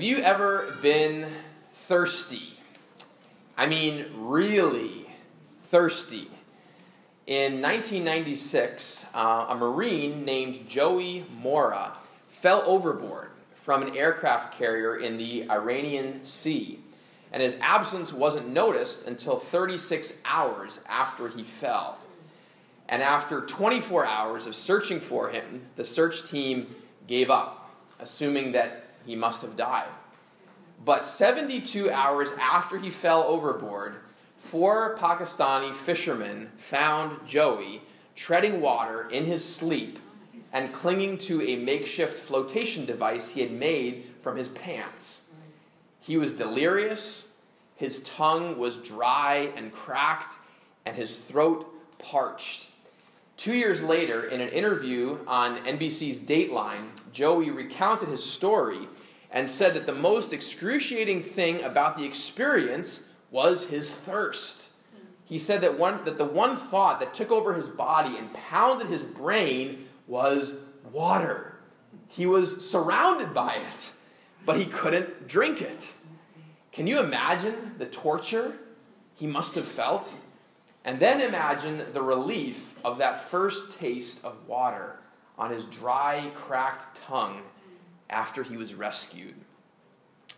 Have you ever been thirsty? I mean, really thirsty. In 1996, uh, a Marine named Joey Moore fell overboard from an aircraft carrier in the Arabian Sea, and his absence wasn't noticed until 36 hours after he fell. And after 24 hours of searching for him, the search team gave up, assuming that he must have died. But 72 hours after he fell overboard, four Pakistani fishermen found Joey treading water in his sleep and clinging to a makeshift flotation device he had made from his pants. He was delirious, his tongue was dry and cracked, and his throat parched. Two years later, in an interview on NBC's Dateline, Joey recounted his story and said that the most excruciating thing about the experience was his thirst. He said that, one, that the one thought that took over his body and pounded his brain was water. He was surrounded by it, but he couldn't drink it. Can you imagine the torture he must have felt? And then imagine the relief of that first taste of water on his dry, cracked tongue after he was rescued.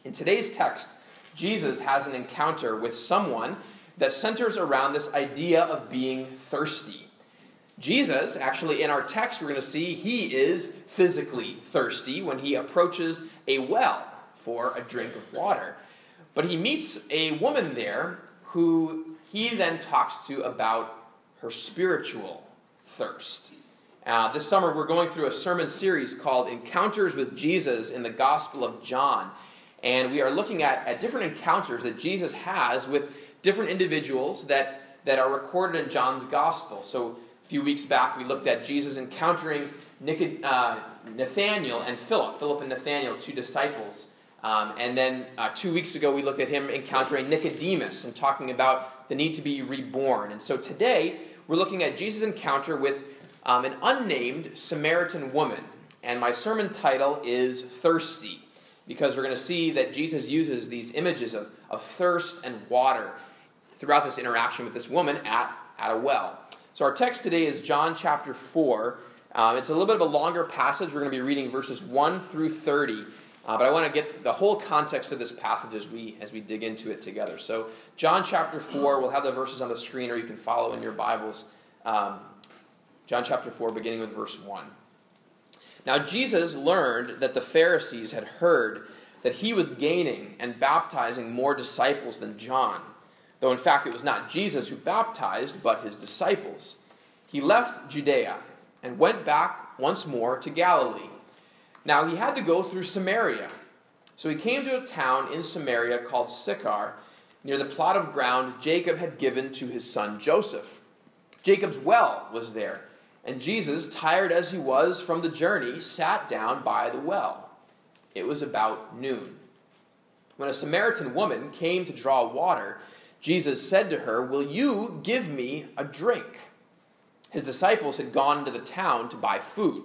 In today's text, Jesus has an encounter with someone that centers around this idea of being thirsty. Jesus, actually, in our text, we're going to see he is physically thirsty when he approaches a well for a drink of water. But he meets a woman there who he then talks to about her spiritual thirst. Uh, this summer, we're going through a sermon series called Encounters with Jesus in the Gospel of John. And we are looking at, at different encounters that Jesus has with different individuals that, that are recorded in John's Gospel. So a few weeks back, we looked at Jesus encountering Nicod- uh, Nathaniel and Philip, Philip and Nathaniel, two disciples. Um, and then uh, two weeks ago, we looked at him encountering Nicodemus and talking about the need to be reborn. And so today, we're looking at Jesus' encounter with um, an unnamed Samaritan woman. And my sermon title is Thirsty, because we're going to see that Jesus uses these images of, of thirst and water throughout this interaction with this woman at, at a well. So our text today is John chapter 4. Um, it's a little bit of a longer passage. We're going to be reading verses 1 through 30. Uh, but I want to get the whole context of this passage as we as we dig into it together. So John chapter four, we'll have the verses on the screen, or you can follow in your Bibles. Um, John chapter 4, beginning with verse 1. Now, Jesus learned that the Pharisees had heard that he was gaining and baptizing more disciples than John, though in fact it was not Jesus who baptized, but his disciples. He left Judea and went back once more to Galilee. Now, he had to go through Samaria. So he came to a town in Samaria called Sychar, near the plot of ground Jacob had given to his son Joseph. Jacob's well was there and Jesus, tired as he was from the journey, sat down by the well. It was about noon. When a Samaritan woman came to draw water, Jesus said to her, Will you give me a drink? His disciples had gone into the town to buy food.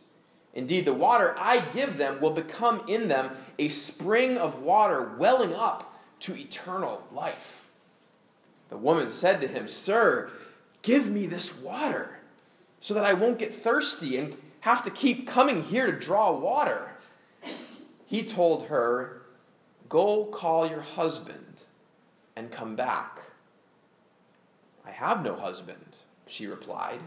Indeed, the water I give them will become in them a spring of water welling up to eternal life. The woman said to him, Sir, Give me this water so that I won't get thirsty and have to keep coming here to draw water. He told her, Go call your husband and come back. I have no husband, she replied.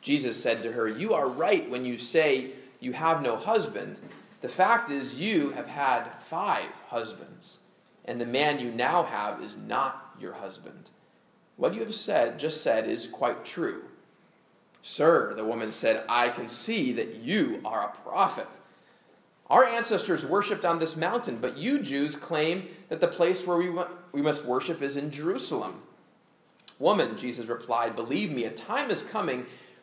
Jesus said to her, You are right when you say you have no husband. The fact is, you have had five husbands, and the man you now have is not your husband. What you have said, just said, is quite true. Sir, the woman said, I can see that you are a prophet. Our ancestors worshipped on this mountain, but you Jews claim that the place where we, we must worship is in Jerusalem. Woman, Jesus replied, Believe me, a time is coming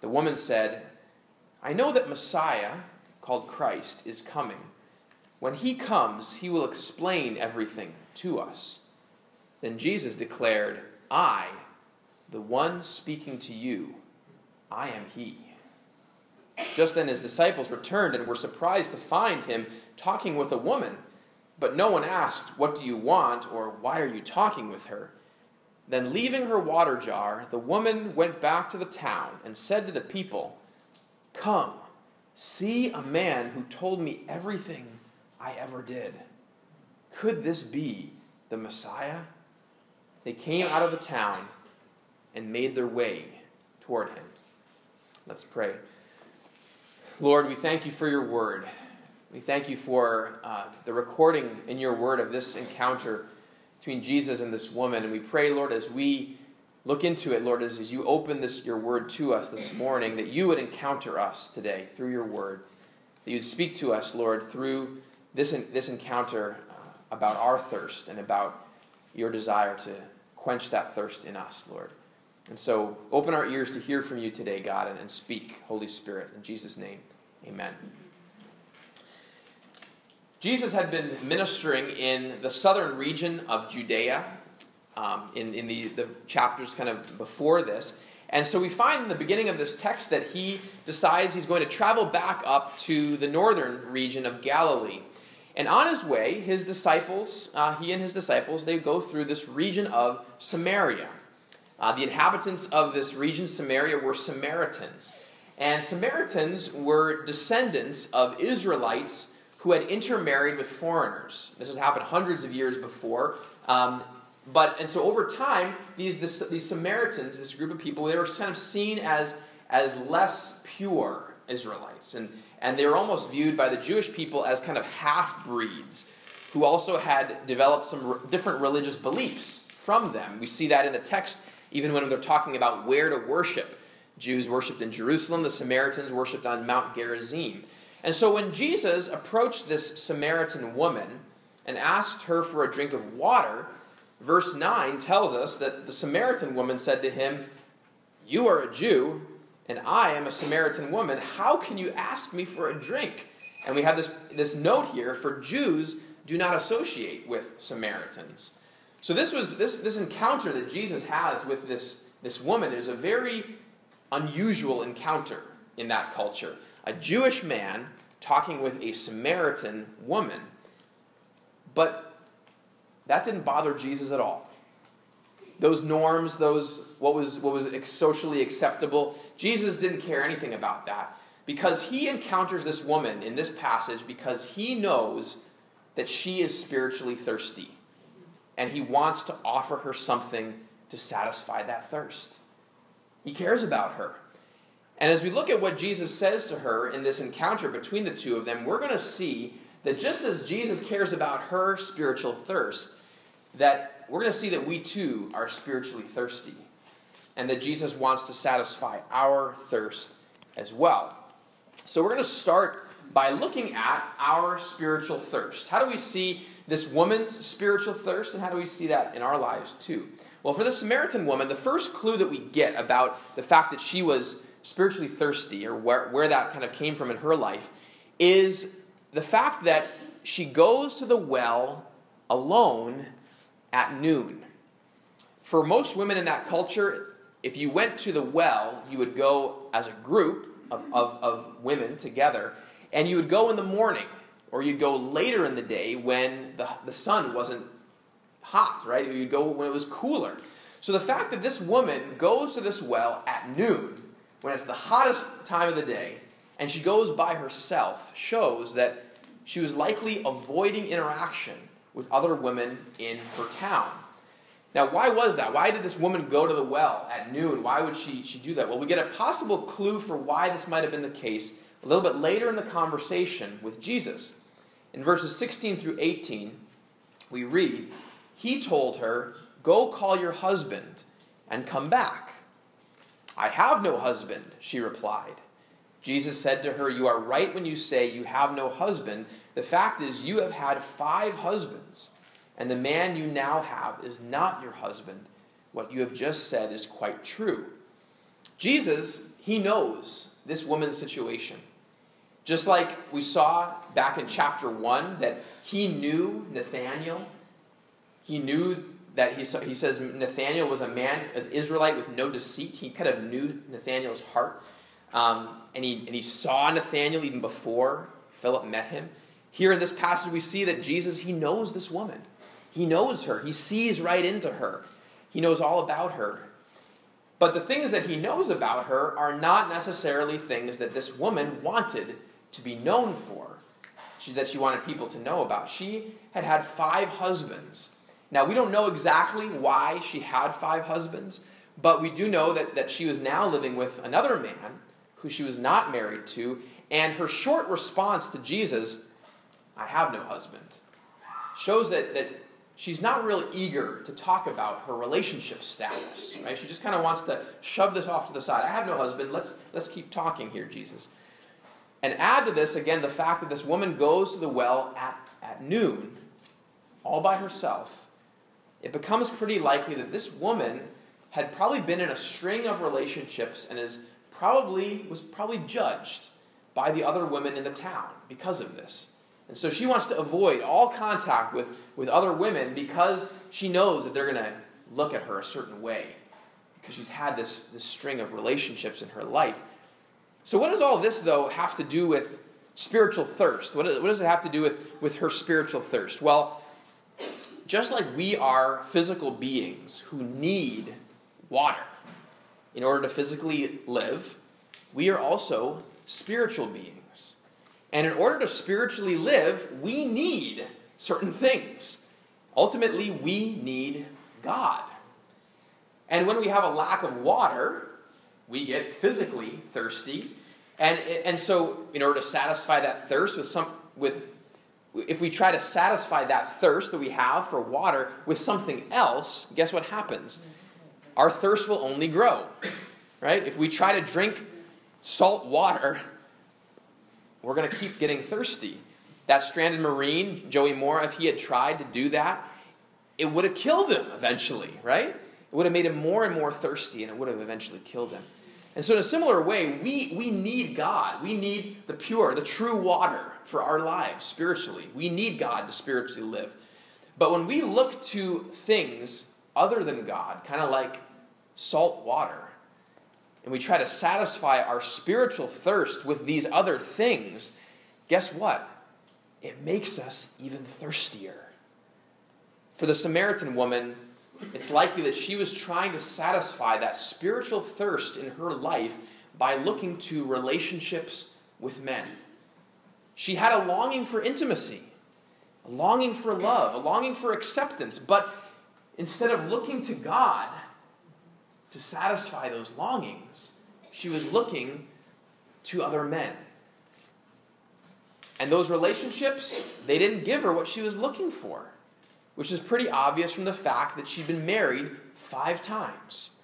The woman said, I know that Messiah, called Christ, is coming. When he comes, he will explain everything to us. Then Jesus declared, I, the one speaking to you, I am he. Just then his disciples returned and were surprised to find him talking with a woman. But no one asked, What do you want? or Why are you talking with her? Then, leaving her water jar, the woman went back to the town and said to the people, Come, see a man who told me everything I ever did. Could this be the Messiah? They came out of the town and made their way toward him. Let's pray. Lord, we thank you for your word. We thank you for uh, the recording in your word of this encounter between Jesus and this woman. And we pray, Lord, as we look into it, Lord, as, as you open this your word to us this morning, that you would encounter us today through your word. That you'd speak to us, Lord, through this, this encounter uh, about our thirst and about your desire to quench that thirst in us, Lord. And so open our ears to hear from you today, God, and, and speak, Holy Spirit. In Jesus' name, amen. Jesus had been ministering in the southern region of Judea um, in, in the, the chapters kind of before this. And so we find in the beginning of this text that he decides he's going to travel back up to the northern region of Galilee. And on his way, his disciples, uh, he and his disciples, they go through this region of Samaria. Uh, the inhabitants of this region, Samaria, were Samaritans. And Samaritans were descendants of Israelites who had intermarried with foreigners. This has happened hundreds of years before. Um, but and so over time, these this, these Samaritans, this group of people, they were kind of seen as as less pure Israelites, and and they were almost viewed by the Jewish people as kind of half breeds, who also had developed some r- different religious beliefs from them. We see that in the text, even when they're talking about where to worship. Jews worshipped in Jerusalem; the Samaritans worshipped on Mount Gerizim. And so when Jesus approached this Samaritan woman and asked her for a drink of water, verse 9 tells us that the Samaritan woman said to him, You are a Jew, and I am a Samaritan woman. How can you ask me for a drink? And we have this, this note here for Jews do not associate with Samaritans. So this was this, this encounter that Jesus has with this, this woman is a very unusual encounter in that culture a Jewish man talking with a Samaritan woman. But that didn't bother Jesus at all. Those norms, those what was what was socially acceptable, Jesus didn't care anything about that because he encounters this woman in this passage because he knows that she is spiritually thirsty and he wants to offer her something to satisfy that thirst. He cares about her. And as we look at what Jesus says to her in this encounter between the two of them, we're going to see that just as Jesus cares about her spiritual thirst, that we're going to see that we too are spiritually thirsty. And that Jesus wants to satisfy our thirst as well. So we're going to start by looking at our spiritual thirst. How do we see this woman's spiritual thirst, and how do we see that in our lives too? Well, for the Samaritan woman, the first clue that we get about the fact that she was spiritually thirsty, or where, where that kind of came from in her life, is the fact that she goes to the well alone at noon. For most women in that culture, if you went to the well, you would go as a group of, of, of women together, and you would go in the morning, or you'd go later in the day when the, the sun wasn't hot, right? You'd go when it was cooler. So the fact that this woman goes to this well at noon, when it's the hottest time of the day, and she goes by herself, shows that she was likely avoiding interaction with other women in her town. Now, why was that? Why did this woman go to the well at noon? Why would she, she do that? Well, we get a possible clue for why this might have been the case a little bit later in the conversation with Jesus. In verses 16 through 18, we read, He told her, Go call your husband and come back. I have no husband, she replied. Jesus said to her, You are right when you say you have no husband. The fact is, you have had five husbands, and the man you now have is not your husband. What you have just said is quite true. Jesus, he knows this woman's situation. Just like we saw back in chapter 1 that he knew Nathaniel, he knew that he, he says Nathaniel was a man, an Israelite with no deceit. He kind of knew Nathaniel's heart. Um, and, he, and he saw Nathaniel even before Philip met him. Here in this passage, we see that Jesus, he knows this woman. He knows her. He sees right into her. He knows all about her. But the things that he knows about her are not necessarily things that this woman wanted to be known for, she, that she wanted people to know about. She had had five husbands. Now, we don't know exactly why she had five husbands, but we do know that, that she was now living with another man who she was not married to, and her short response to Jesus, I have no husband, shows that, that she's not really eager to talk about her relationship status, right? She just kind of wants to shove this off to the side. I have no husband. Let's, let's keep talking here, Jesus. And add to this, again, the fact that this woman goes to the well at, at noon, all by herself. It becomes pretty likely that this woman had probably been in a string of relationships and is probably was probably judged by the other women in the town because of this. And so she wants to avoid all contact with, with other women because she knows that they're going to look at her a certain way because she's had this, this string of relationships in her life. So, what does all this, though, have to do with spiritual thirst? What, what does it have to do with, with her spiritual thirst? Well, just like we are physical beings who need water, in order to physically live, we are also spiritual beings. And in order to spiritually live, we need certain things. Ultimately, we need God. And when we have a lack of water, we get physically thirsty. And, and so, in order to satisfy that thirst with some, with, if we try to satisfy that thirst that we have for water with something else, guess what happens? our thirst will only grow. Right? If we try to drink salt water, we're going to keep getting thirsty. That stranded Marine, Joey Moore, if he had tried to do that, it would have killed him eventually, right? It would have made him more and more thirsty, and it would have eventually killed him. And so, in a similar way, we, we need God. We need the pure, the true water for our lives spiritually. We need God to spiritually live. But when we look to things other than God, kind of like salt water, and we try to satisfy our spiritual thirst with these other things, guess what? It makes us even thirstier. For the Samaritan woman, it's likely that she was trying to satisfy that spiritual thirst in her life by looking to relationships with men. She had a longing for intimacy, a longing for love, a longing for acceptance, but instead of looking to God, to satisfy those longings, she was looking to other men. And those relationships, they didn't give her what she was looking for, which is pretty obvious from the fact that she'd been married five times.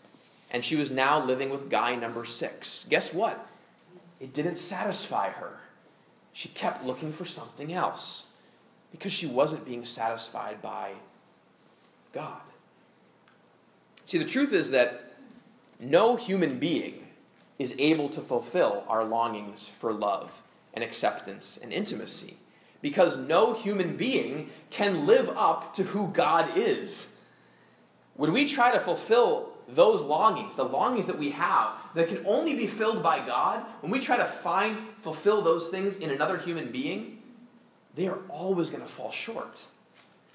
And she was now living with guy number six. Guess what? It didn't satisfy her. She kept looking for something else because she wasn't being satisfied by God. See, the truth is that no human being is able to fulfill our longings for love and acceptance and intimacy because no human being can live up to who God is. When we try to fulfill those longings, the longings that we have that can only be filled by God, when we try to find, fulfill those things in another human being, they are always going to fall short.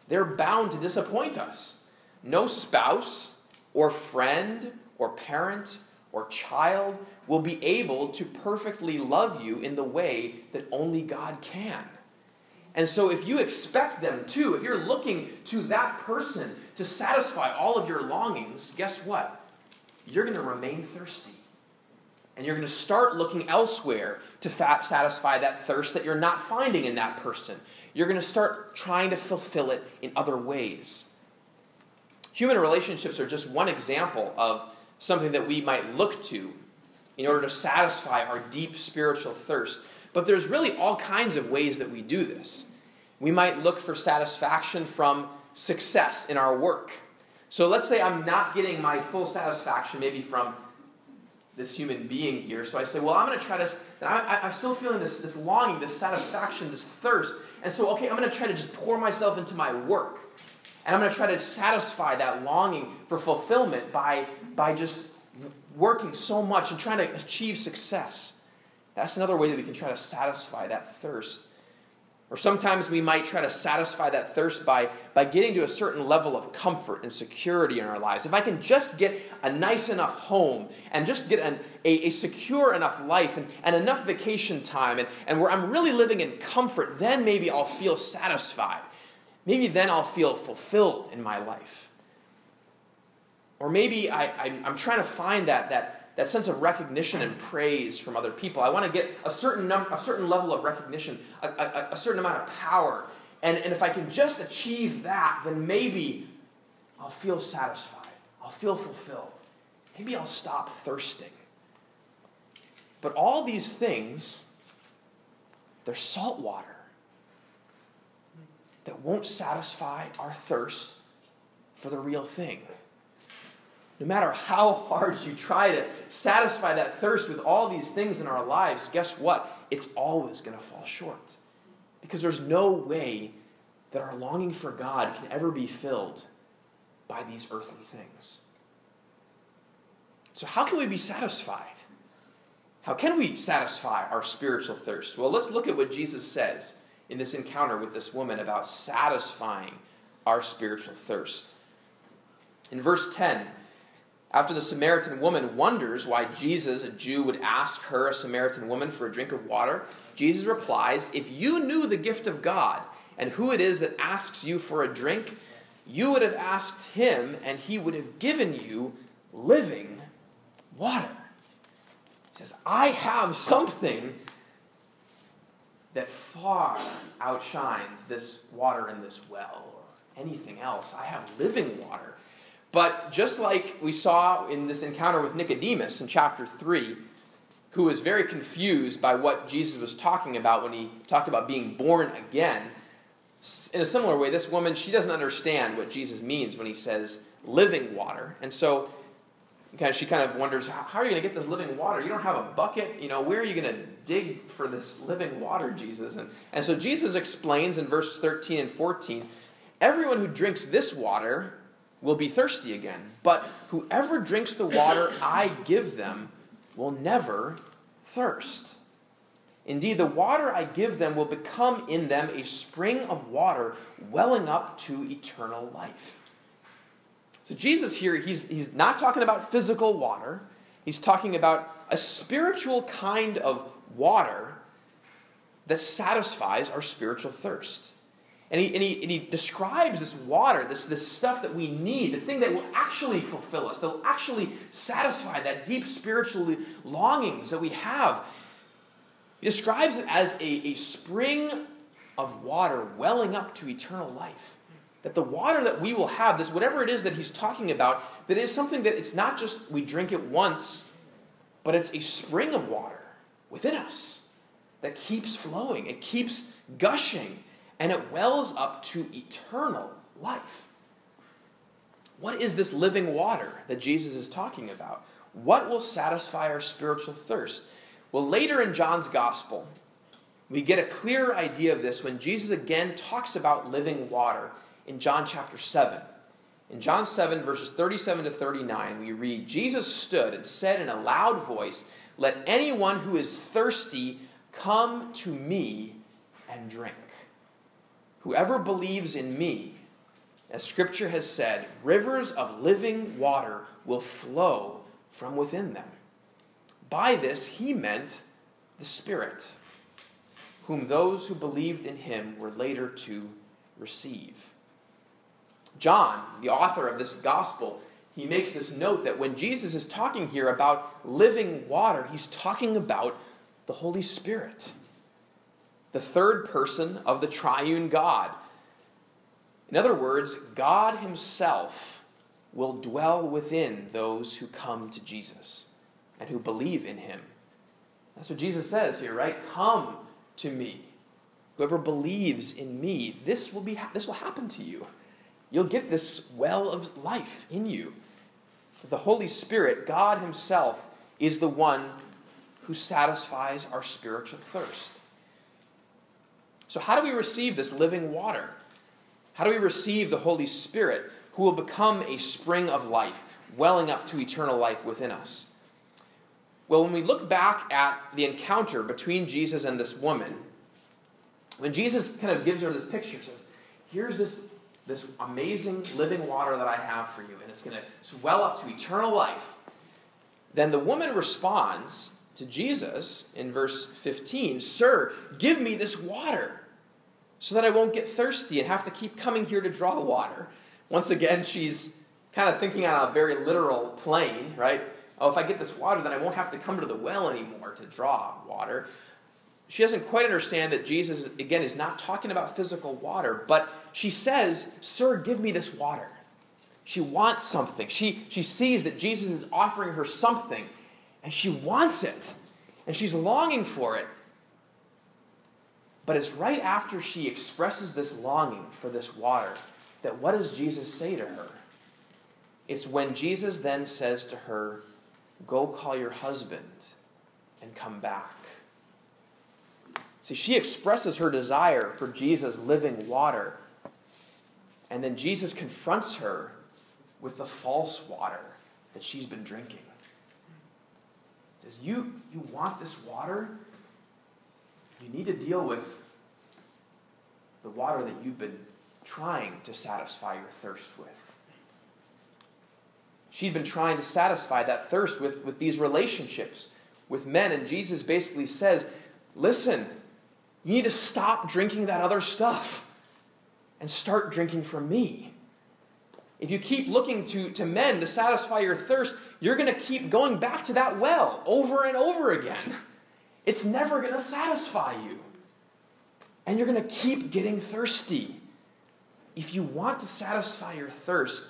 They're bound to disappoint us. No spouse or friend or parent or child will be able to perfectly love you in the way that only God can. And so, if you expect them to, if you're looking to that person to satisfy all of your longings, guess what? You're going to remain thirsty. And you're going to start looking elsewhere to satisfy that thirst that you're not finding in that person. You're going to start trying to fulfill it in other ways. Human relationships are just one example of something that we might look to in order to satisfy our deep spiritual thirst. But there's really all kinds of ways that we do this. We might look for satisfaction from success in our work. So let's say I'm not getting my full satisfaction, maybe from this human being here. So I say, well, I'm going to try to, I, am still feeling this, this longing, this satisfaction, this thirst. And so, okay, I'm going to try to just pour myself into my work. And I'm going to try to satisfy that longing for fulfillment by, by just working so much and trying to achieve success. That's another way that we can try to satisfy that thirst. Or sometimes we might try to satisfy that thirst by, by getting to a certain level of comfort and security in our lives. If I can just get a nice enough home and just get an, a, a secure enough life and, and enough vacation time and, and where I'm really living in comfort, then maybe I'll feel satisfied. Maybe then I'll feel fulfilled in my life. Or maybe I, I, I'm trying to find that, that, that sense of recognition and praise from other people. I want to get a certain number, a certain level of recognition, a, a, a certain amount of power. And, and if I can just achieve that, then maybe I'll feel satisfied. I'll feel fulfilled. Maybe I'll stop thirsting. But all these things, they're salt water that won't satisfy our thirst for the real thing. No matter how hard you try to satisfy that thirst with all these things in our lives, guess what? It's always going to fall short. Because there's no way that our longing for God can ever be filled by these earthly things. So, how can we be satisfied? How can we satisfy our spiritual thirst? Well, let's look at what Jesus says in this encounter with this woman about satisfying our spiritual thirst. In verse 10, after the Samaritan woman wonders why Jesus, a Jew, would ask her, a Samaritan woman, for a drink of water, Jesus replies, If you knew the gift of God and who it is that asks you for a drink, you would have asked him, and he would have given you living water. He says, I have something that far outshines this water in this well or anything else. I have living water. But just like we saw in this encounter with Nicodemus in chapter 3, who was very confused by what Jesus was talking about when he talked about being born again, in a similar way, this woman, she doesn't understand what Jesus means when he says living water. And so she kind of wonders, how are you going to get this living water? You don't have a bucket. You know, where are you going to dig for this living water, Jesus? And, and so Jesus explains in verse 13 and 14 everyone who drinks this water will be thirsty again. But whoever drinks the water I give them will never thirst. Indeed, the water I give them will become in them a spring of water welling up to eternal life. So, Jesus here, he's, he's not talking about physical water, he's talking about a spiritual kind of water that satisfies our spiritual thirst. And he, and, he, and he describes this water, this, this stuff that we need, the thing that will actually fulfill us, that will actually satisfy that deep spiritual longings that we have. He describes it as a, a spring of water welling up to eternal life. That the water that we will have, this whatever it is that he's talking about, that is something that it's not just we drink it once, but it's a spring of water within us that keeps flowing. It keeps gushing and it wells up to eternal life. What is this living water that Jesus is talking about? What will satisfy our spiritual thirst? Well, later in John's gospel, we get a clearer idea of this when Jesus again talks about living water in John chapter 7. In John 7, verses 37 to 39, we read Jesus stood and said in a loud voice, Let anyone who is thirsty come to me and drink. Whoever believes in me, as Scripture has said, rivers of living water will flow from within them. By this, he meant the Spirit, whom those who believed in him were later to receive. John, the author of this gospel, he makes this note that when Jesus is talking here about living water, he's talking about the Holy Spirit, the third person of the triune God. In other words, God Himself will dwell within those who come to Jesus and who believe in Him. That's what Jesus says here, right? Come to me. Whoever believes in me, this will, be, this will happen to you. You'll get this well of life in you. The Holy Spirit, God Himself, is the one who satisfies our spiritual thirst. So, how do we receive this living water? How do we receive the Holy Spirit who will become a spring of life, welling up to eternal life within us? Well, when we look back at the encounter between Jesus and this woman, when Jesus kind of gives her this picture, says, Here's this this amazing living water that I have for you, and it's going to well up to eternal life. Then the woman responds to Jesus in verse 15 Sir, give me this water so that I won't get thirsty and have to keep coming here to draw water. Once again, she's kind of thinking on a very literal plane, right? Oh, if I get this water, then I won't have to come to the well anymore to draw water. She doesn't quite understand that Jesus, again, is not talking about physical water, but she says, Sir, give me this water. She wants something. She, she sees that Jesus is offering her something, and she wants it, and she's longing for it. But it's right after she expresses this longing for this water that what does Jesus say to her? It's when Jesus then says to her, Go call your husband and come back. See, she expresses her desire for Jesus' living water and then Jesus confronts her with the false water that she's been drinking. Says, you, you want this water? You need to deal with the water that you've been trying to satisfy your thirst with. She'd been trying to satisfy that thirst with, with these relationships with men, and Jesus basically says, Listen, you need to stop drinking that other stuff and start drinking from me. If you keep looking to, to men to satisfy your thirst, you're going to keep going back to that well over and over again. It's never going to satisfy you. And you're going to keep getting thirsty. If you want to satisfy your thirst,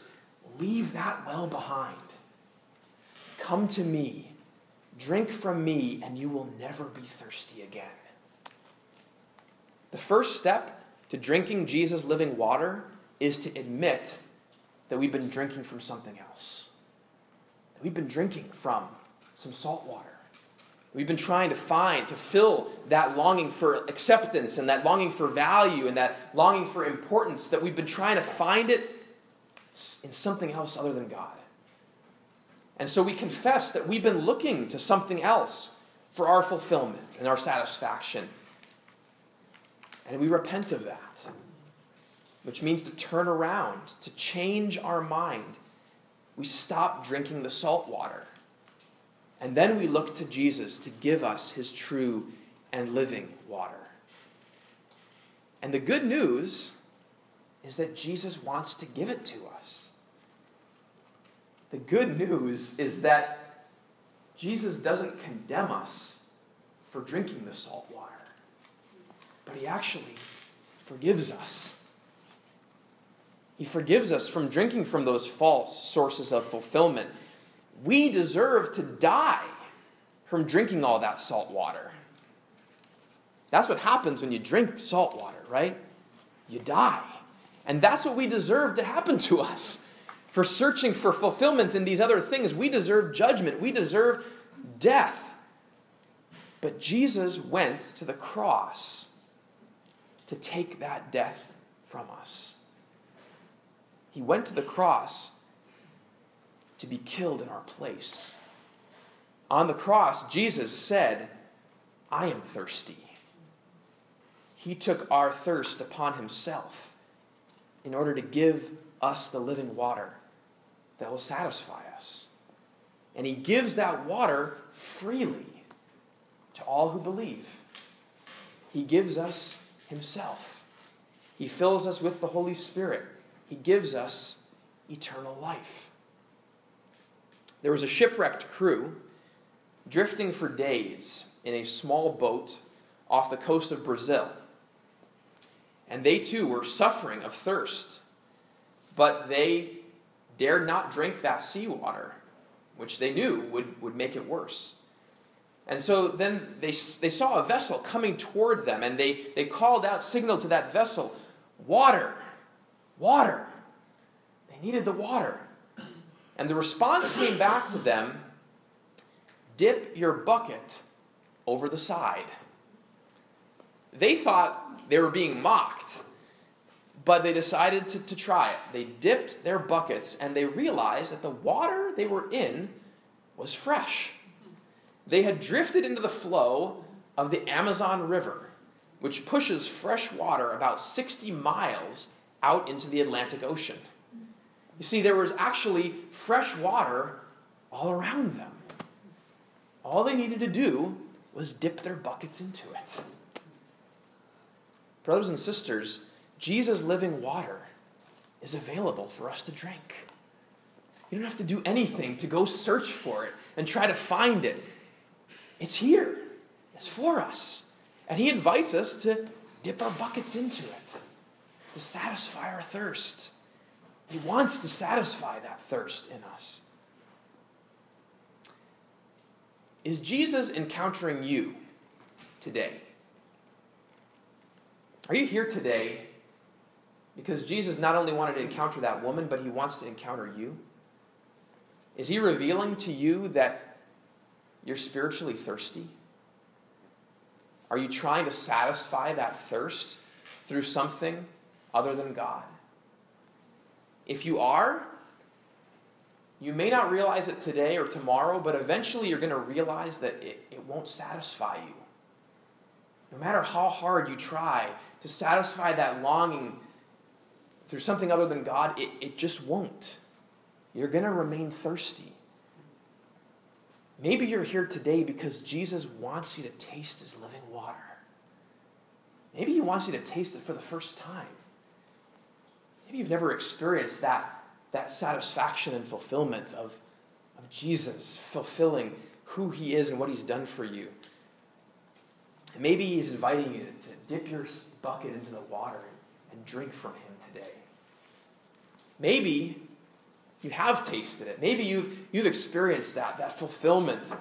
leave that well behind. Come to me, drink from me, and you will never be thirsty again. The first step to drinking Jesus' living water is to admit that we've been drinking from something else. We've been drinking from some salt water. We've been trying to find, to fill that longing for acceptance and that longing for value and that longing for importance, that we've been trying to find it in something else other than God. And so we confess that we've been looking to something else for our fulfillment and our satisfaction and we repent of that, which means to turn around, to change our mind. We stop drinking the salt water. And then we look to Jesus to give us his true and living water. And the good news is that Jesus wants to give it to us. The good news is that Jesus doesn't condemn us for drinking the salt water but He actually forgives us. He forgives us from drinking from those false sources of fulfillment. We deserve to die from drinking all that salt water. That's what happens when you drink salt water, right? You die. And that's what we deserve to happen to us. For searching for fulfillment in these other things, we deserve judgment. We deserve death. But Jesus went to the cross to take that death from us. He went to the cross to be killed in our place. On the cross, Jesus said, I am thirsty. He took our thirst upon himself in order to give us the living water that will satisfy us. And he gives that water freely to all who believe. He gives us himself. He fills us with the Holy Spirit. He gives us eternal life. There was a shipwrecked crew drifting for days in a small boat off the coast of Brazil. And they too were suffering of thirst, but they dared not drink that seawater, which they knew would, would make it worse. And so then they, they saw a vessel coming toward them, and they, they called out, signaled to that vessel, Water! Water! They needed the water. And the response came back to them dip your bucket over the side. They thought they were being mocked, but they decided to, to try it. They dipped their buckets and they realized that the water they were in was fresh. They had drifted into the flow of the Amazon River, which pushes fresh water about 60 miles out into the Atlantic Ocean. You see, there was actually fresh water all around them. All they needed to do was dip their buckets into it. Brothers and sisters, Jesus' living water is available for us to drink. You don't have to do anything to go search for it and try to find it. It's here, it's for us. And He invites us to dip our buckets into it, to satisfy our thirst. He wants to satisfy that thirst in us. Is Jesus encountering you today? Are you here today because Jesus not only wanted to encounter that woman, but he wants to encounter you? Is he revealing to you that you're spiritually thirsty? Are you trying to satisfy that thirst through something other than God? If you are, you may not realize it today or tomorrow, but eventually you're going to realize that it, it won't satisfy you. No matter how hard you try to satisfy that longing through something other than God, it, it just won't. You're going to remain thirsty. Maybe you're here today because Jesus wants you to taste his living water. Maybe he wants you to taste it for the first time. Maybe you've never experienced that that satisfaction and fulfillment of, of Jesus fulfilling who he is and what he's done for you. And maybe he's inviting you to, to dip your bucket into the water and drink from him today. Maybe you have tasted it. Maybe you've, you've experienced that, that fulfillment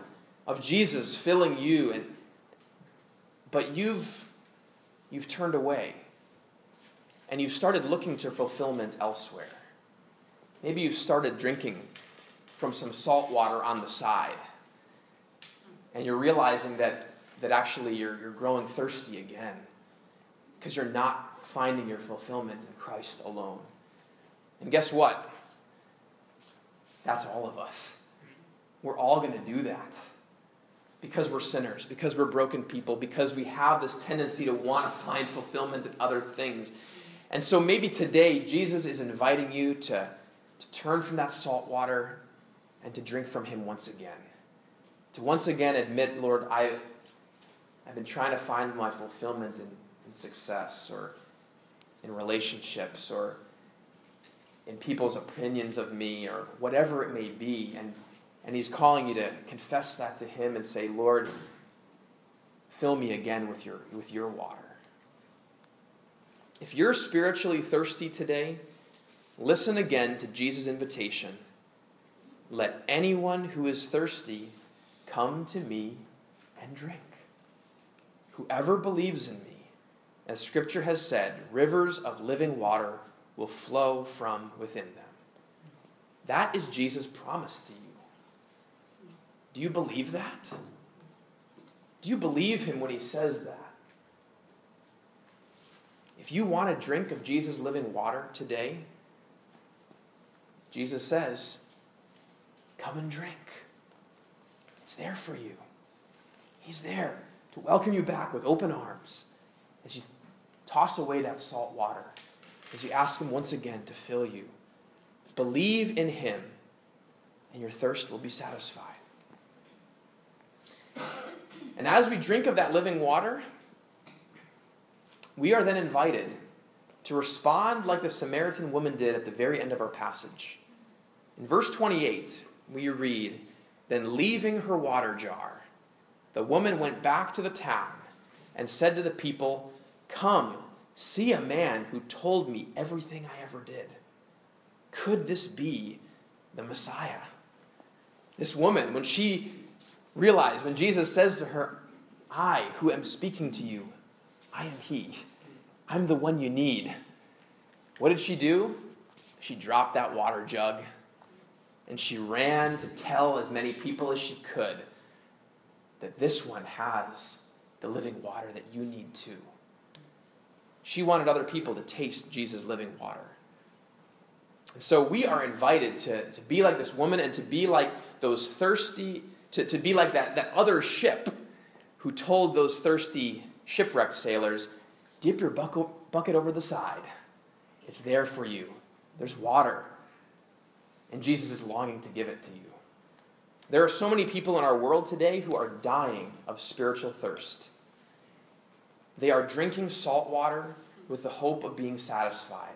of Jesus filling you, and, but you've, you've turned away and you've started looking to fulfillment elsewhere. Maybe you've started drinking from some salt water on the side, and you're realizing that, that actually you're, you're growing thirsty again because you're not finding your fulfillment in Christ alone. And guess what? That's all of us. We're all going to do that because we're sinners, because we're broken people, because we have this tendency to want to find fulfillment in other things. And so maybe today Jesus is inviting you to to turn from that salt water and to drink from Him once again. To once again admit, Lord, I, I've been trying to find my fulfillment in, in success or in relationships or in people's opinions of me or whatever it may be. And, and He's calling you to confess that to Him and say, Lord, fill me again with your, with your water. If you're spiritually thirsty today, Listen again to Jesus' invitation Let anyone who is thirsty come to me and drink. Whoever believes in me, as Scripture has said, rivers of living water will flow from within them. That is Jesus' promise to you. Do you believe that? Do you believe him when he says that? If you want a drink of Jesus' living water today, Jesus says, Come and drink. It's there for you. He's there to welcome you back with open arms as you toss away that salt water, as you ask Him once again to fill you. Believe in Him, and your thirst will be satisfied. And as we drink of that living water, we are then invited to respond like the Samaritan woman did at the very end of our passage. In verse 28, we read, Then leaving her water jar, the woman went back to the town and said to the people, Come, see a man who told me everything I ever did. Could this be the Messiah? This woman, when she realized, when Jesus says to her, I who am speaking to you, I am he. I'm the one you need. What did she do? She dropped that water jug and she ran to tell as many people as she could that this one has the living water that you need too. She wanted other people to taste Jesus' living water. And so we are invited to, to be like this woman and to be like those thirsty, to, to be like that, that other ship who told those thirsty shipwrecked sailors, dip your bucket, over the side. It's there for you. There's water. And Jesus is longing to give it to you. There are so many people in our world today who are dying of spiritual thirst. They are drinking salt water with the hope of being satisfied.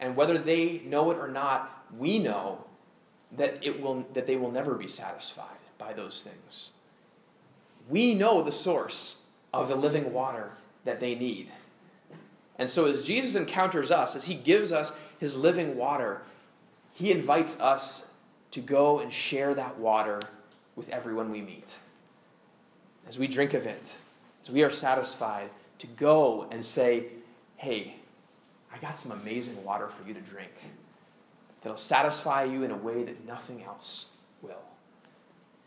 And whether they know it or not, we know that, it will, that they will never be satisfied by those things. We know the source of the living water that they need. And so, as Jesus encounters us, as he gives us his living water, he invites us to go and share that water with everyone we meet. As we drink of it, as we are satisfied, to go and say, Hey, I got some amazing water for you to drink that'll satisfy you in a way that nothing else will.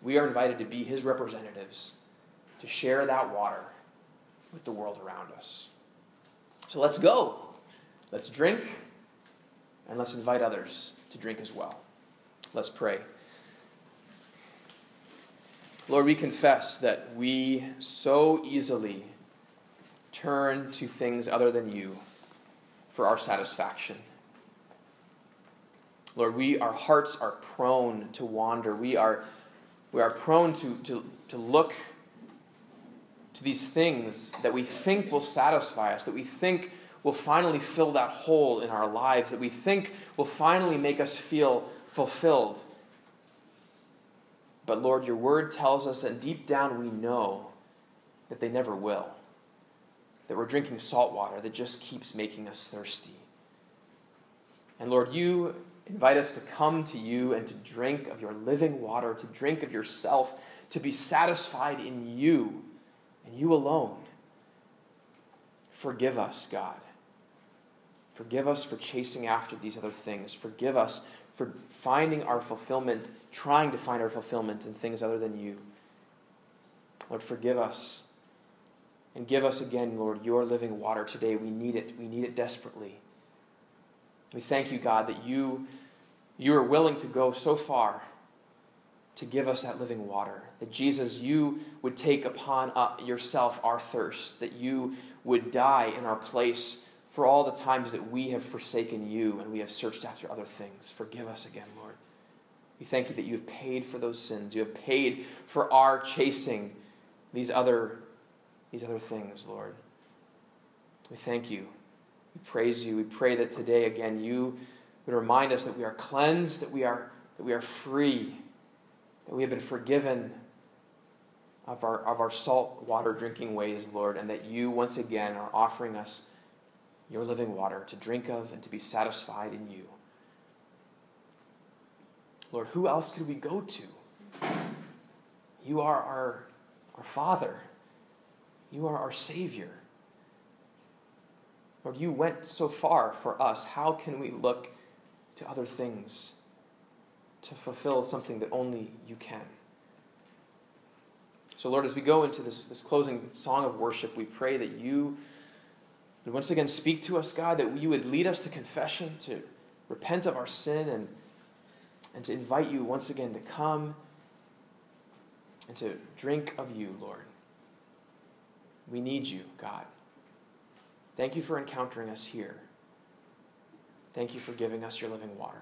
We are invited to be his representatives, to share that water with the world around us. So let's go. Let's drink, and let's invite others to drink as well. Let's pray. Lord, we confess that we so easily turn to things other than you for our satisfaction. Lord, we our hearts are prone to wander. We are we are prone to, to, to look to these things that we think will satisfy us, that we think will finally fill that hole in our lives, that we think will finally make us feel fulfilled. But Lord, your word tells us, and deep down we know that they never will. That we're drinking salt water that just keeps making us thirsty. And Lord, you invite us to come to you and to drink of your living water, to drink of yourself, to be satisfied in you and you alone. Forgive us, God. Forgive us for chasing after these other things. Forgive us for finding our fulfillment, trying to find our fulfillment in things other than you. Lord, forgive us. And give us again, Lord, your living water today. We need it. We need it desperately. We thank you, God, that you, you are willing to go so far to give us that living water. That Jesus, you would take upon uh, yourself our thirst, that you would die in our place for all the times that we have forsaken you and we have searched after other things. Forgive us again, Lord. We thank you that you have paid for those sins. You have paid for our chasing these other, these other things, Lord. We thank you. We praise you. We pray that today, again, you would remind us that we are cleansed, that we are, that we are free that we have been forgiven of our, of our salt water drinking ways, Lord, and that you once again are offering us your living water to drink of and to be satisfied in you. Lord, who else could we go to? You are our, our Father. You are our Savior. Lord, you went so far for us. How can we look to other things to fulfill something that only you can. So, Lord, as we go into this, this closing song of worship, we pray that you would once again speak to us, God, that you would lead us to confession, to repent of our sin, and and to invite you once again to come and to drink of you, Lord. We need you, God. Thank you for encountering us here. Thank you for giving us your living water.